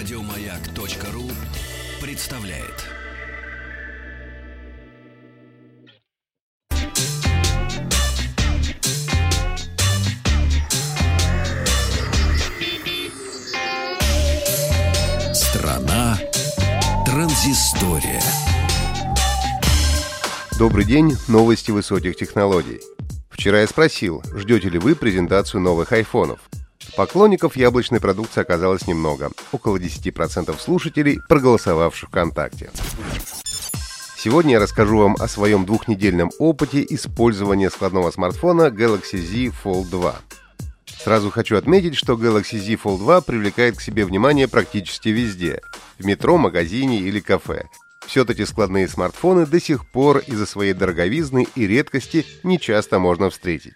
Радиомаяк.ру представляет. Страна транзистория. Добрый день, новости высоких технологий. Вчера я спросил, ждете ли вы презентацию новых айфонов. Поклонников яблочной продукции оказалось немного, около 10% слушателей, проголосовавших ВКонтакте. Сегодня я расскажу вам о своем двухнедельном опыте использования складного смартфона Galaxy Z Fold 2. Сразу хочу отметить, что Galaxy Z Fold 2 привлекает к себе внимание практически везде – в метро, магазине или кафе. Все-таки складные смартфоны до сих пор из-за своей дороговизны и редкости не часто можно встретить.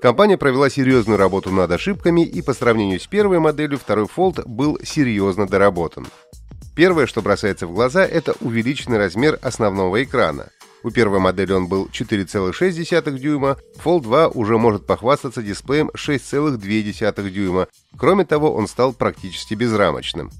Компания провела серьезную работу над ошибками и по сравнению с первой моделью второй Fold был серьезно доработан. Первое, что бросается в глаза, это увеличенный размер основного экрана. У первой модели он был 4,6 дюйма, Fold 2 уже может похвастаться дисплеем 6,2 дюйма. Кроме того, он стал практически безрамочным.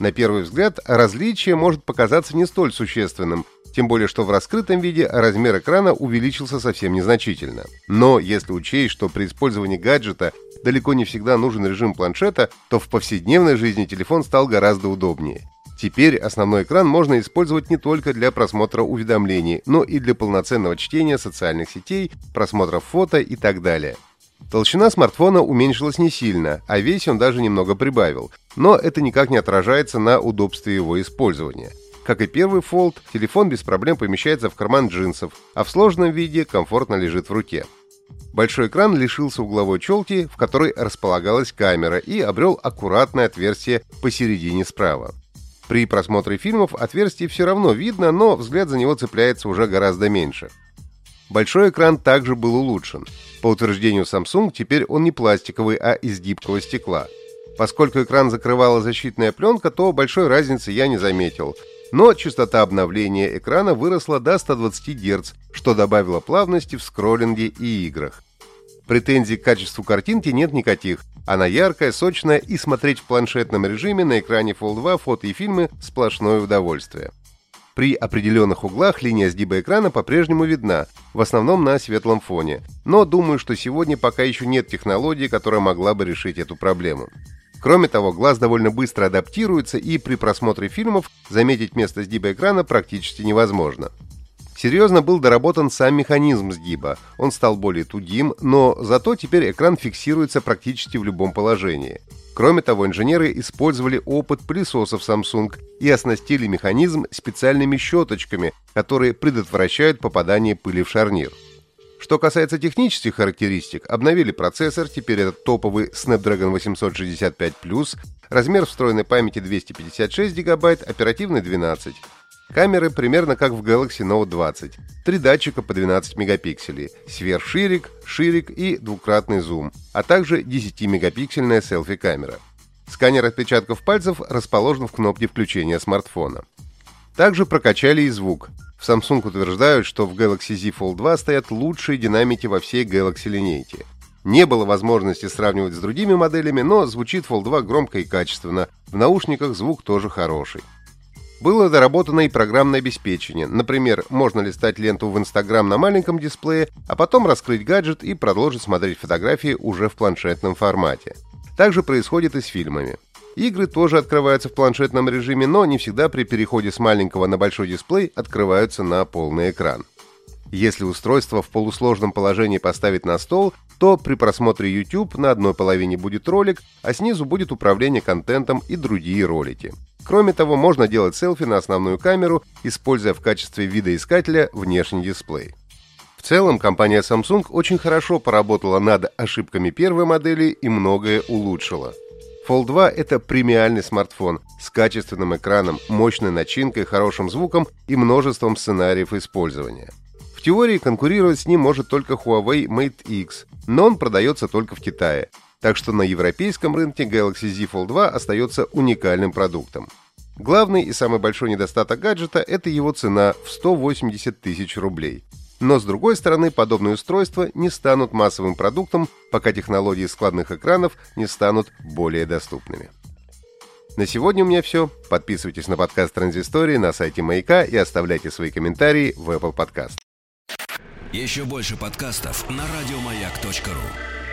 На первый взгляд, различие может показаться не столь существенным, тем более что в раскрытом виде размер экрана увеличился совсем незначительно. Но если учесть, что при использовании гаджета далеко не всегда нужен режим планшета, то в повседневной жизни телефон стал гораздо удобнее. Теперь основной экран можно использовать не только для просмотра уведомлений, но и для полноценного чтения социальных сетей, просмотра фото и так далее. Толщина смартфона уменьшилась не сильно, а вес он даже немного прибавил, но это никак не отражается на удобстве его использования – как и первый Fold, телефон без проблем помещается в карман джинсов, а в сложном виде комфортно лежит в руке. Большой экран лишился угловой челки, в которой располагалась камера, и обрел аккуратное отверстие посередине справа. При просмотре фильмов отверстие все равно видно, но взгляд за него цепляется уже гораздо меньше. Большой экран также был улучшен. По утверждению Samsung, теперь он не пластиковый, а из гибкого стекла. Поскольку экран закрывала защитная пленка, то большой разницы я не заметил – но частота обновления экрана выросла до 120 Гц, что добавило плавности в скроллинге и играх. Претензий к качеству картинки нет никаких. Она яркая, сочная и смотреть в планшетном режиме на экране Fold 2 фото и фильмы – сплошное удовольствие. При определенных углах линия сгиба экрана по-прежнему видна, в основном на светлом фоне. Но думаю, что сегодня пока еще нет технологии, которая могла бы решить эту проблему. Кроме того, глаз довольно быстро адаптируется, и при просмотре фильмов заметить место сгиба экрана практически невозможно. Серьезно был доработан сам механизм сгиба. Он стал более тугим, но зато теперь экран фиксируется практически в любом положении. Кроме того, инженеры использовали опыт пылесосов Samsung и оснастили механизм специальными щеточками, которые предотвращают попадание пыли в шарнир. Что касается технических характеристик, обновили процессор, теперь это топовый Snapdragon 865+, размер встроенной памяти 256 ГБ, оперативной 12. Камеры примерно как в Galaxy Note 20. Три датчика по 12 мегапикселей, сверхширик, ширик и двукратный зум, а также 10-мегапиксельная селфи-камера. Сканер отпечатков пальцев расположен в кнопке включения смартфона. Также прокачали и звук. В Samsung утверждают, что в Galaxy Z Fold 2 стоят лучшие динамики во всей Galaxy линейке. Не было возможности сравнивать с другими моделями, но звучит Fold 2 громко и качественно. В наушниках звук тоже хороший. Было доработано и программное обеспечение. Например, можно листать ленту в Instagram на маленьком дисплее, а потом раскрыть гаджет и продолжить смотреть фотографии уже в планшетном формате. Также происходит и с фильмами. Игры тоже открываются в планшетном режиме, но не всегда при переходе с маленького на большой дисплей открываются на полный экран. Если устройство в полусложном положении поставить на стол, то при просмотре YouTube на одной половине будет ролик, а снизу будет управление контентом и другие ролики. Кроме того, можно делать селфи на основную камеру, используя в качестве видоискателя внешний дисплей. В целом, компания Samsung очень хорошо поработала над ошибками первой модели и многое улучшила. Fold 2 – это премиальный смартфон с качественным экраном, мощной начинкой, хорошим звуком и множеством сценариев использования. В теории конкурировать с ним может только Huawei Mate X, но он продается только в Китае, так что на европейском рынке Galaxy Z Fold 2 остается уникальным продуктом. Главный и самый большой недостаток гаджета – это его цена в 180 тысяч рублей – но, с другой стороны, подобные устройства не станут массовым продуктом, пока технологии складных экранов не станут более доступными. На сегодня у меня все. Подписывайтесь на подкаст Транзистории на сайте Маяка и оставляйте свои комментарии в Apple Podcast. Еще больше подкастов на радиомаяк.ру.